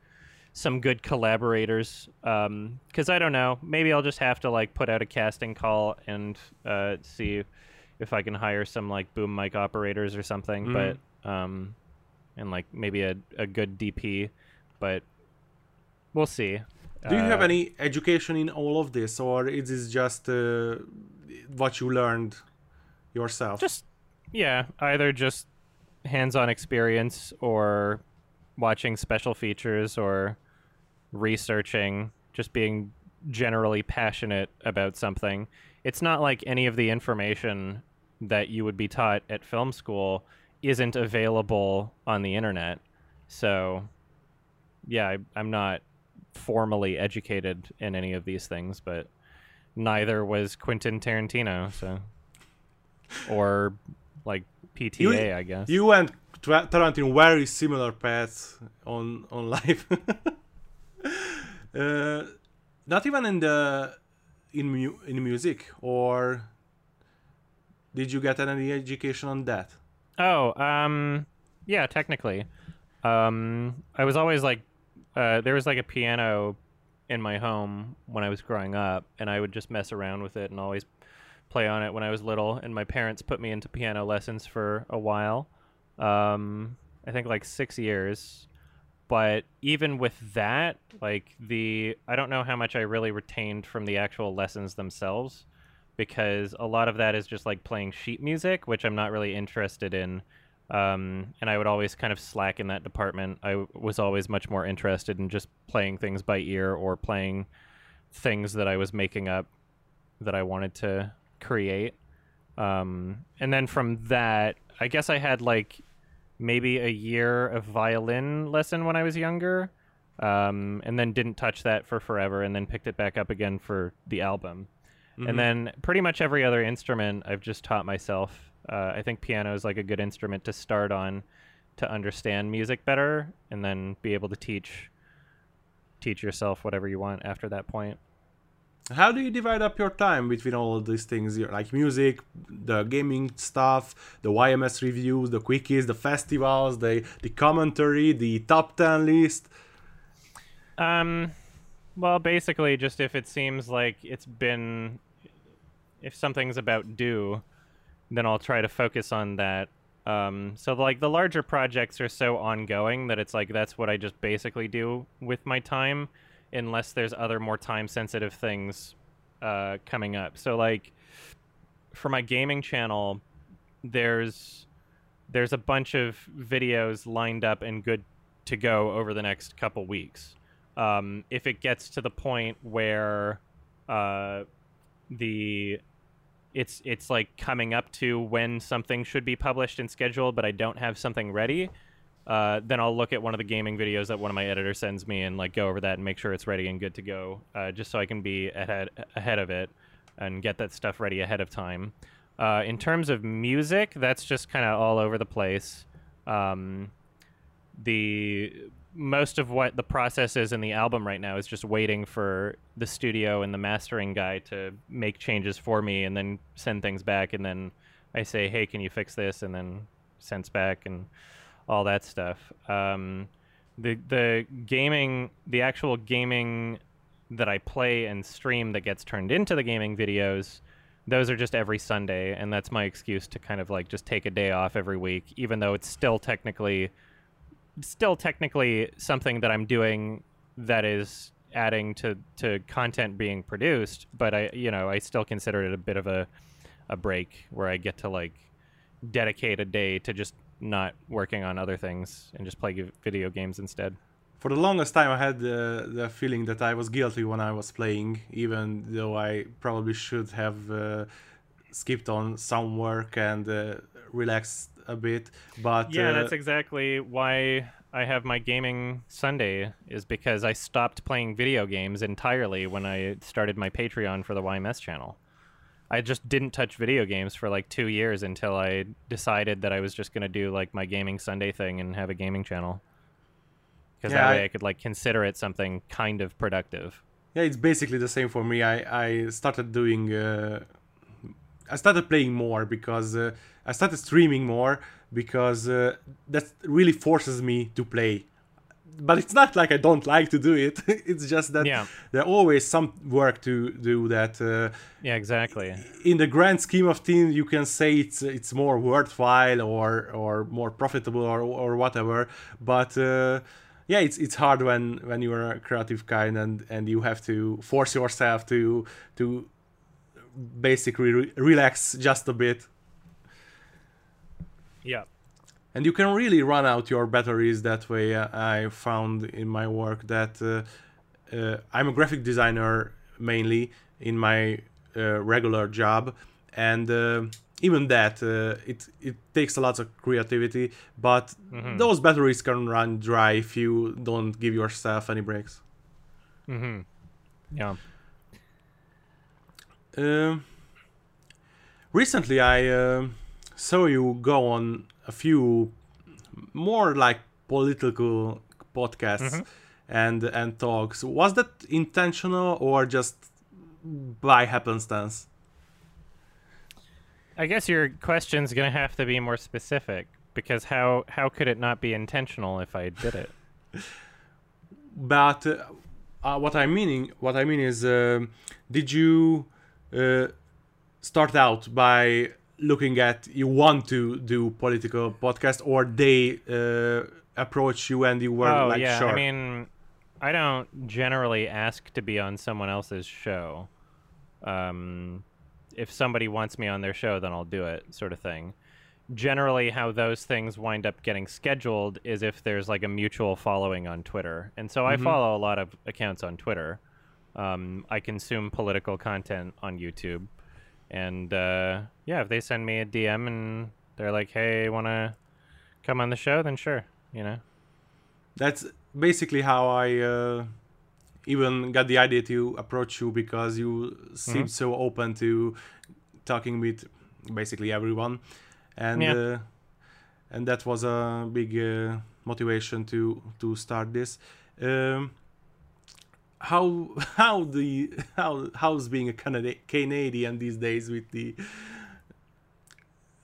some good collaborators because i don't know maybe i'll just have to like put out a casting call and uh, see if i can hire some like boom mic operators or something Mhm. but um and like maybe a, a good dp but we'll see Do you have Uh, any education in all of this, or is this just uh, what you learned yourself? just yeah either just hands-on experience or watching special features or researching just being generally passionate about something it's not like any of the information that you would be taught at film school isn't available on the internet so yeah I, i'm not formally educated in any of these things but neither was quentin tarantino so or like PTA, You- I guess. You and Tarantino very similar paths on on life. <laughs> uh, not even in the in mu- in music, or did you get any education on that? oh, um, yeah, technically, um, I was always like, uh, there was like a piano in my home when I was growing up, and I would just mess around with it and always play on it when I was little. And my parents put me into piano lessons for a while. Um, I think like six years. But even with that, like the, I don't know how much I really retained from the actual lessons themselves because a lot of that is just like playing sheet music, which I'm not really interested in. Um, and I would always kind of slack in that department. I w- was always much more interested in just playing things by ear or playing things that I was making up that I wanted to create. Um, and then from that, I guess I had like maybe a year of violin lesson when I was younger, um, and then didn't touch that for forever, and then picked it back up again for the album. Mhm. And then pretty much every other instrument I've just taught myself. Uh, I think piano is like a good instrument to start on to understand music better, and then be able to teach teach yourself whatever you want after that point. How do you divide up your time between all of these things, Your- like music, the gaming stuff, the YMS reviews, the quickies, the festivals, the the commentary, the top ten list? Um, well, basically, just if it seems like it's been, if something's about due, then I'll try to focus on that. Um, so like the larger projects are so ongoing that it's like that's what I just basically do with my time, unless there's other more time sensitive things uh, coming up. So like for my gaming channel, there's there's a bunch of videos lined up and good to go over the next couple weeks. Um, if it gets to the point where uh, the it's it's like coming up to when something should be published and scheduled, but I don't have something ready, uh, then I'll look at one of the gaming videos that one of my editors sends me and like go over that and make sure it's ready and good to go, uh, just so I can be ahead ahead of it and get that stuff ready ahead of time. Uh, in terms of music, that's just kind of all over the place. Um, the most of what the process is in the album right now is just waiting for the studio and the mastering guy to make changes for me and then send things back and then I say, "Hey, can you fix this?" and then sends back and all that stuff. Um, the the gaming, the actual gaming that I play and stream that gets turned into the gaming videos, those are just every Sunday, and that's my excuse to kind of like just take a day off every week, even though it's still technically, still technically something that I'm doing that is adding to to content being produced. But I, you know, I still consider it a bit of a a break where I get to like dedicate a day to just not working on other things and just play video games instead. For the longest time, I had the, the feeling that I was guilty when I was playing, even though I probably should have uh, skipped on some work and uh, relaxed a bit. But Yeah, uh, that's exactly why I have my gaming Sunday is because I stopped playing video games entirely when I started my Patreon for the YMS channel. I just didn't touch video games for like 2 years until I decided that I was just going to do like my gaming Sunday thing and have a gaming channel. Cuz Yeah, that way I- I could like consider it something kind of productive. yeah, it's basically the same for me. I I started doing. Uh, I started playing more because uh, I started streaming more because uh, that really forces me to play. But it's not like I don't like to do it. <laughs> it's just that Yeah. there always some work to do that. Uh, Yeah, exactly. in the grand scheme of things, you can say it's it's more worthwhile or or more profitable or or whatever. But uh, yeah, it's it's hard when when you're a creative kind and and you have to force yourself to to basically re- relax just a bit. Yeah. And you can really run out your batteries that way uh, i found in my work that uh, uh, i'm a graphic designer mainly in my uh, regular job and uh, even that uh, it it takes a lot of creativity but those batteries can run dry if you don't give yourself any breaks mm-hmm. Yeah. Um, recently, I uh, saw you go on a few more like political podcasts and and talks. Was that intentional or just by happenstance? I guess your question's going to have to be more specific because how how could it not be intentional if I did it? <laughs> But uh, uh, what I meaning what I mean is, um did you uh, start out by looking at you want to do political podcast, or they uh, approach you and you were oh like, yeah, sure? I mean, I don't generally ask to be on someone else's show. Um, if somebody wants me on their show, then I'll do it, sort of thing. Generally, how those things wind up getting scheduled is if there's like a mutual following on Twitter, and so I follow a lot of accounts on Twitter. Um, I consume political content on YouTube, and uh, yeah, if they send me a DM and they're like, "Hey, want to come on the show?" Then sure, you know. That's basically how I uh, even got the idea to approach you because you seem so open to talking with basically everyone, and Yeah. uh, and that was a big uh, motivation to to start this. Um, how <laughs> how the how how's being a Canada- Canadian these days with the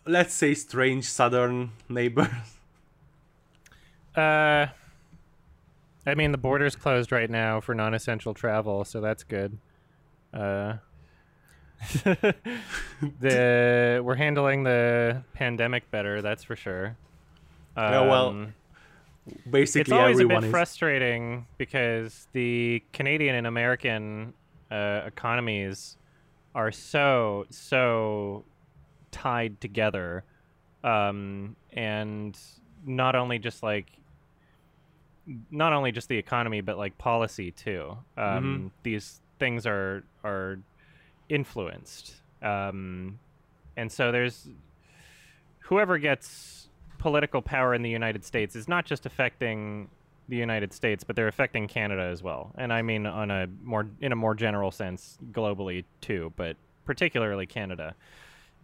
let's say strange southern neighbors? <laughs> Uh, I mean, the border's closed right now for non-essential travel, so that's good. Uh, <laughs> the we're handling the pandemic better, that's for sure. Yeah, well, Um, Basically, it's always a bit is. frustrating because the Canadian and American uh, economies are so so tied together, um, and not only just like not only just the economy but like policy too. Um, These things are are influenced, um, and so there's whoever gets political power in the United States is not just affecting the United States, but they're affecting Canada as well. And I mean on a more in a more general sense globally too, but particularly Canada.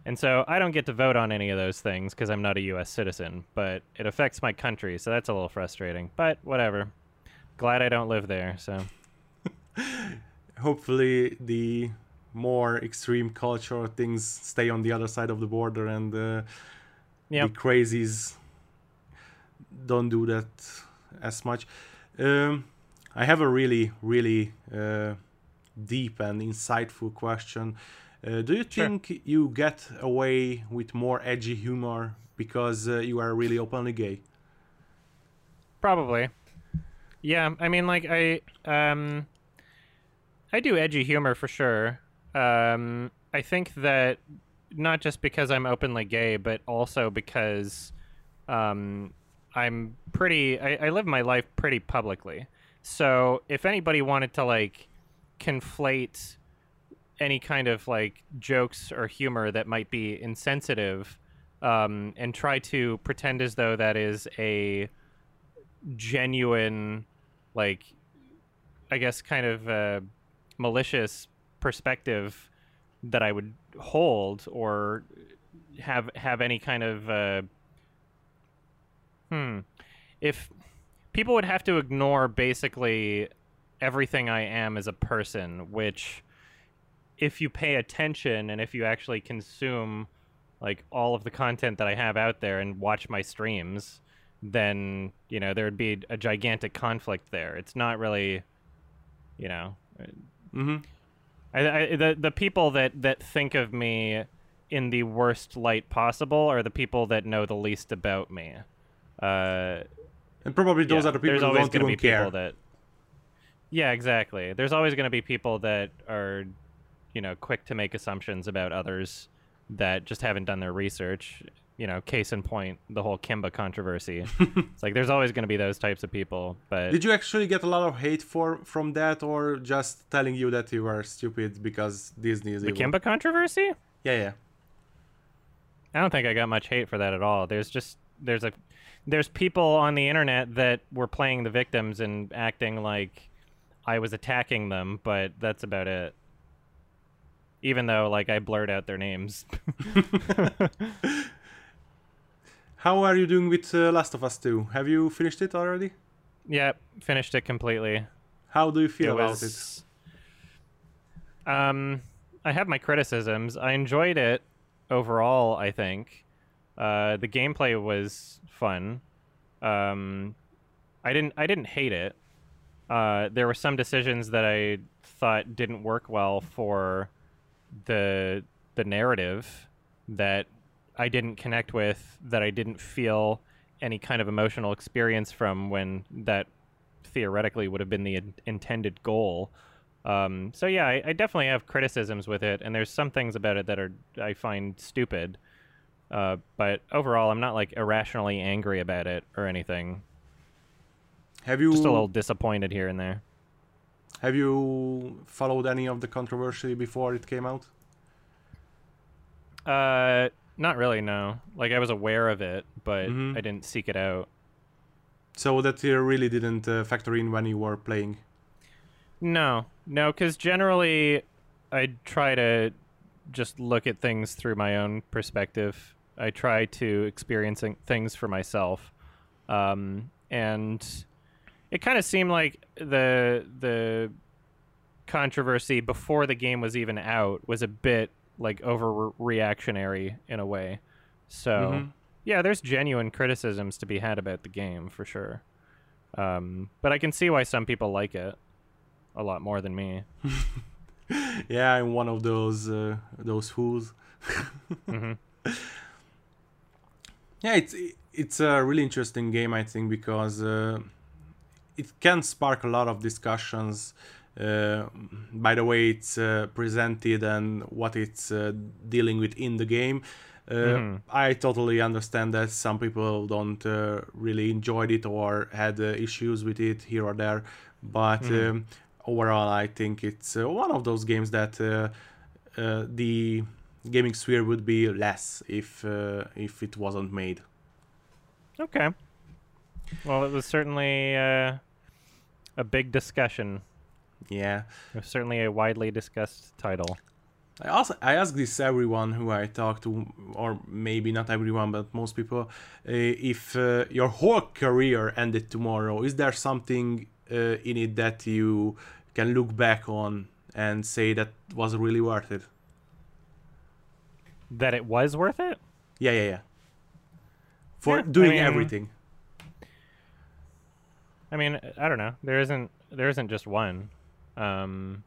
And so I don't get to vote on any of those things because I'm not a US citizen, but it affects my country, so that's a little frustrating. But whatever. Glad I don't live there, so <laughs> hopefully the more extreme culture things stay on the other side of the border and uh, yeah. the crazies don't do that as much um, i have a really really uh, deep and insightful question Uh, do you Sure. think you get away with more edgy humor because uh, you are really openly gay? Probably. Yeah, I mean, like I, um, I do edgy humor for sure. Um, I think that not just because I'm openly gay, but also because, um, I'm pretty. I, I live my life pretty publicly. So if anybody wanted to like conflate any kind of like jokes or humor that might be insensitive, um, and try to pretend as though that is a genuine like i guess kind of malicious perspective that i would hold or have have any kind of uh, hmm if people would have to ignore basically everything i am as a person which if you pay attention and if you actually consume like all of the content that i have out there and watch my streams then you know there would be a gigantic conflict there. It's not really, you know, Mm-hmm. I, I, the the people that that think of me in the worst light possible are the people that know the least about me. Uh, And probably those yeah, are the people there's always don't gonna even be care. people that. Yeah, exactly. There's always going to be people that are, you know, quick to make assumptions about others that just haven't done their research. You know, case in point, the whole Kimba controversy. <laughs> it's like there's always going to be those types of people, but Did you actually get a lot of hate for from that, or just telling you that you are stupid because Disney is the evil? Kimba controversy? Yeah, yeah. I don't think I got much hate for that at all. There's just there's a there's people on the internet that were playing the victims and acting like I was attacking them, but that's about it. Even though like I blurred out their names. <laughs> <laughs> How are you doing with uh, Last of Us 2? Have you finished it already? yeah, finished it completely. How do you feel it about it? was, Um, I have my criticisms. I enjoyed it overall. I think uh, the gameplay was fun. Um, I didn't. I didn't hate it. Uh, there were some decisions that I thought didn't work well for the the narrative that I didn't connect with. That I didn't feel any kind of emotional experience from when that theoretically would have been the in- intended goal. Um, so yeah, I, I definitely have criticisms with it, and there's some things about it that are I find stupid. Uh, but overall, I'm not like irrationally angry about it or anything. Have you Just a little disappointed here and there. have you followed any of the controversy before it came out? Uh, not really. No. Like I was aware of it, but Mhm. I didn't seek it out. So that really didn't uh, factor in when you were playing. No, no, because generally, I try to just look at things through my own perspective. I try to experiencing things for myself, um, and it kind of seemed like the the controversy before the game was even out was a bit like overreactionary in a way. So Mhm. yeah, there's genuine criticisms to be had about the game for sure. Um, but I can see why some people like it a lot more than me. <laughs> Yeah, I'm one of those uh, those fools. <laughs> hmm Yeah, it's it's a really interesting game, I think, because uh, it can spark a lot of discussions uh, by the way it's uh, presented and what it's uh, dealing with in the game. Uh, Mhm. I totally understand that some people don't uh, really enjoyed it or had uh, issues with it here or there, but Mhm. um, overall, I think it's uh, one of those games that uh, uh, the gaming sphere would be less if uh, if it wasn't made. Okay. Well, it was certainly uh, a big discussion. Yeah, certainly a widely discussed title. I also I ask this everyone who I talk to, or maybe not everyone, but most people, uh, if uh, your whole career ended tomorrow, is there something uh, in it that you can look back on and say that was really worth it? That it was worth it? Yeah, yeah, yeah. For Yeah, I doing mean- everything. I mean, I don't know. There isn't there isn't just one. Um,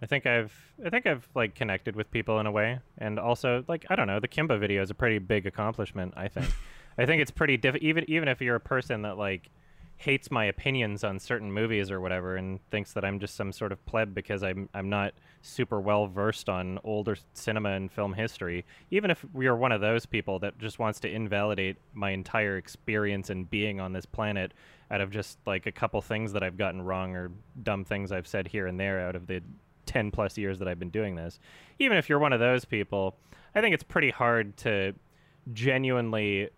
I think I've I think I've like connected with people in a way, and also like I don't know, the Kimba video is a pretty big accomplishment. I think. <laughs> I think it's pretty diff- even even if you're a person that like hates my opinions on certain movies or whatever and thinks that I'm just some sort of pleb because I'm I'm not super well versed on older cinema and film history. Even if we are one of those people that just wants to invalidate my entire experience and being on this planet out of just like a couple things that I've gotten wrong or dumb things I've said here and there out of the 10 plus years that I've been doing this. Even if you're one of those people, I think it's pretty hard to genuinely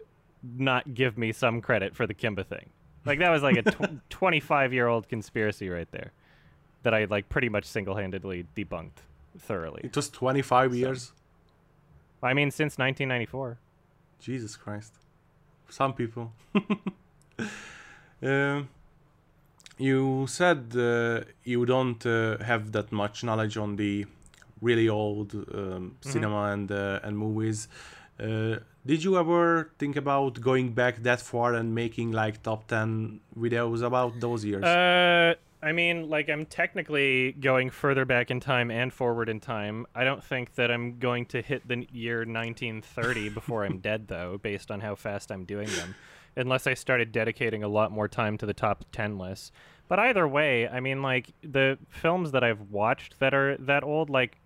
not give me some credit for the Kimba thing. Like that was like a tw- <laughs> 25 year old conspiracy right there that I like pretty much single handedly debunked thoroughly. It was 25 years. I mean, since 1994. Jesus Christ. Some people. <laughs> um, you said uh, you don't uh, have that much knowledge on the really old um, cinema and uh, and movies. Uh, did you ever think about going back that far and making like top 10 videos about those years? Uh, I mean, like I'm technically going further back in time and forward in time. I don't think that I'm going to hit the year 1930 before I'm <laughs> dead, though, based on how fast I'm doing them, unless I started dedicating a lot more time to the top 10 lists. But either way, I mean, like the films that I've watched that are that old, like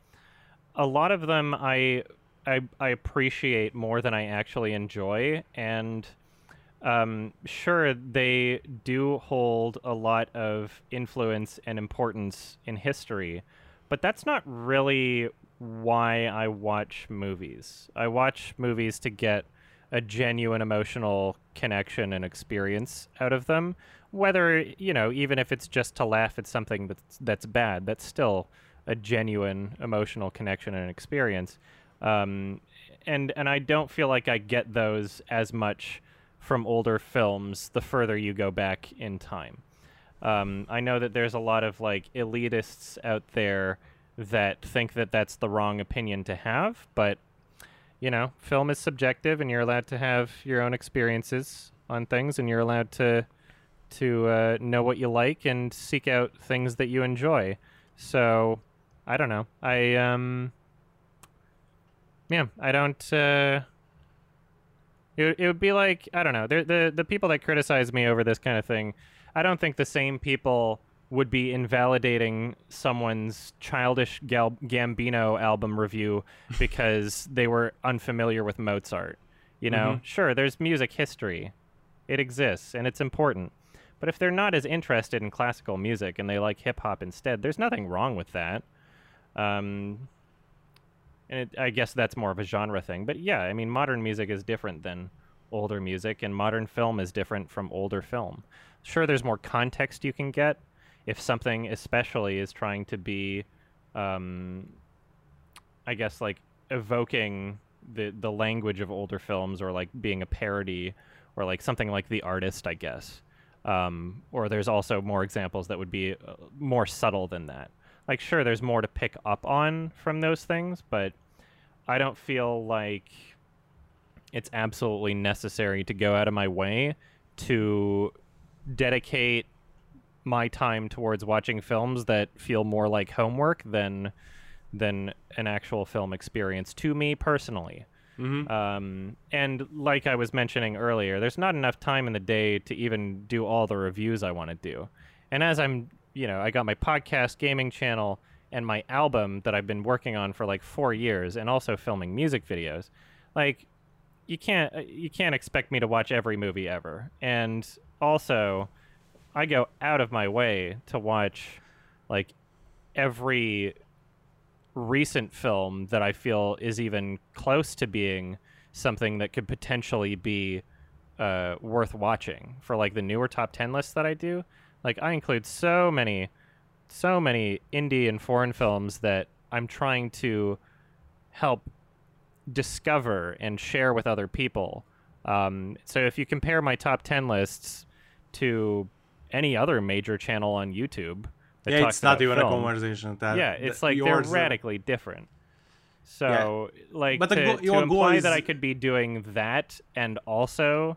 a lot of them I I, I appreciate more than I actually enjoy, and um, sure they do hold a lot of influence and importance in history, but that's not really why I watch movies. I watch movies to get a genuine emotional connection and experience out of them. Whether you know, even if it's just to laugh at something that's that's bad, that's still a genuine emotional connection and experience. Um, and and I don't feel like I get those as much from older films the further you go back in time. Um, I know that there's a lot of like elitists out there that think that that's the wrong opinion to have, but you know, film is subjective, and you're allowed to have your own experiences on things, and you're allowed to to uh, know what you like and seek out things that you enjoy. So, I don't know. I um, yeah, I don't. Uh, it, it would be like I don't know. The the the people that criticize me over this kind of thing, I don't think the same people would be invalidating someone's childish Gal- Gambino album review <laughs> because they were unfamiliar with Mozart. You know, Mhm. sure, there's music history, it exists and it's important. But if they're not as interested in classical music and they like hip hop instead, there's nothing wrong with that. Um, and it, I guess that's more of a genre thing. But yeah, I mean, modern music is different than older music, and modern film is different from older film. Sure, there's more context you can get if something, especially, is trying to be, um, I guess, like evoking the the language of older films, or like being a parody, or like something like The Artist, I guess. Um, or there's also more examples that would be uh, more subtle than that like sure there's more to pick up on from those things but i don't feel like it's absolutely necessary to go out of my way to dedicate my time towards watching films that feel more like homework than than an actual film experience to me personally Mhm. um, and like I was mentioning earlier, there's not enough time in the day to even do all the reviews I want to do. And as I'm, you know, I got my podcast, gaming channel, and my album that I've been working on for like four years, and also filming music videos. Like, you can't uh, you can't expect me to watch every movie ever. And also, I go out of my way to watch like every recent film that I feel is even close to being something that could potentially be uh, worth watching for like the newer top 10 lists that I do. Like I include so many so many indie and foreign films that I'm trying to help discover and share with other people. Um, so if you compare my top 10 lists to any other major channel on YouTube, that yeah, it's not even a film, conversation. That, yeah, it's that like they're radically different. So, like, But the to, go- to imply is- that I could be doing that and also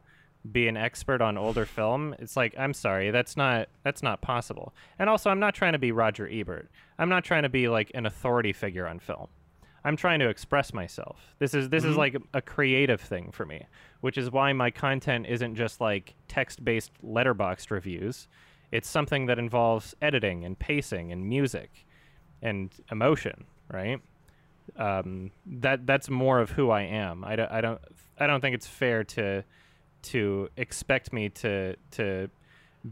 be an expert on older film, it's like I'm sorry, that's not that's not possible. And also, I'm not trying to be Roger Ebert. I'm not trying to be like an authority figure on film. I'm trying to express myself. This is this is like a creative thing for me, which is why my content isn't just like text-based Letterboxd reviews. It's something that involves editing and pacing and music and emotion, right? Um, that that's more of who I am. I don't, I don't I don't think it's fair to to expect me to to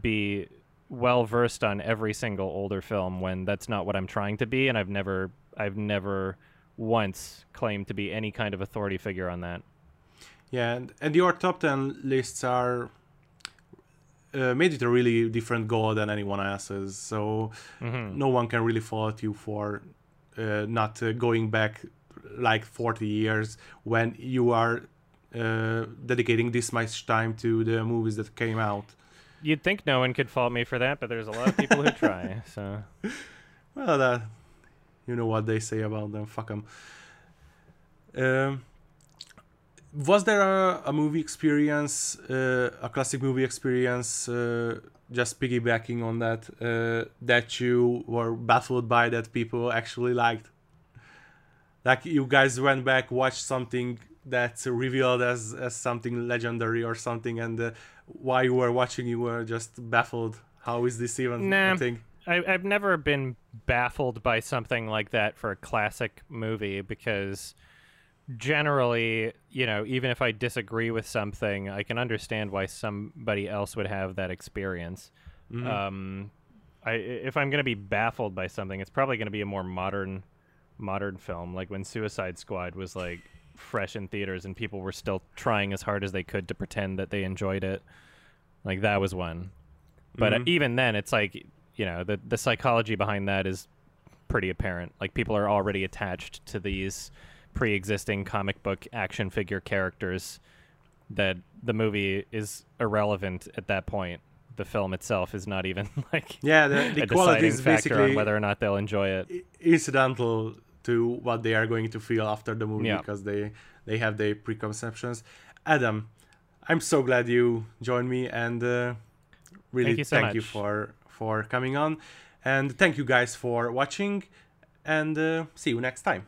be well versed on every single older film when that's not what I'm trying to be and I've never I've never once claimed to be any kind of authority figure on that. Yeah, and, and your top 10 lists are uh, made it a really different goal than anyone else's. So Mm-hmm. no one can really fault you for uh, not uh, going back like 40 years when you are uh, dedicating this much time to the movies that came out. You'd think no one could fault me for that, but there's a lot of people who try. <laughs> So Well, that, you know what they say about them. Fuck them. Um, was there a, a movie experience, uh, a classic movie experience, uh, just piggybacking on that, uh, that you were baffled by that people actually liked? Like you guys went back, watched something that's revealed as, as something legendary or something, and uh, while you were watching, you were just baffled. How is this even Nah. a thing? I, I've never been baffled by something like that for a classic movie because generally, you know, even if I disagree with something, I can understand why somebody else would have that experience. Um, I, if I'm going to be baffled by something, it's probably going to be a more modern, modern film, like when Suicide Squad was like fresh in theaters and people were still trying as hard as they could to pretend that they enjoyed it. Like that was one. But Mhm. even then, it's like you know the the psychology behind that is pretty apparent. Like people are already attached to these pre-existing comic book action figure characters that the movie is irrelevant at that point. The film itself is not even <laughs> like Yeah, the, the a quality is factor on whether or not they'll enjoy it. incidental to what they are going to feel after the movie Yeah. because they they have their preconceptions. Adam, I'm so glad you joined me and uh, really Thank you so much. for for coming on and thank you guys for watching and uh, see you next time.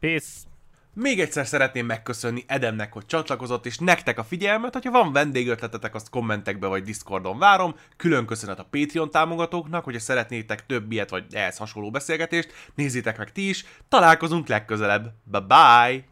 Peace. Még egyszer szeretném megköszönni Edemnek, hogy csatlakozott, és nektek a figyelmet, hogyha van vendégötletetek, azt kommentekbe vagy Discordon várom. Külön köszönet a Patreon támogatóknak, hogyha szeretnétek több ilyet vagy ehhez hasonló beszélgetést, nézzétek meg ti is. Találkozunk legközelebb. Bye bye!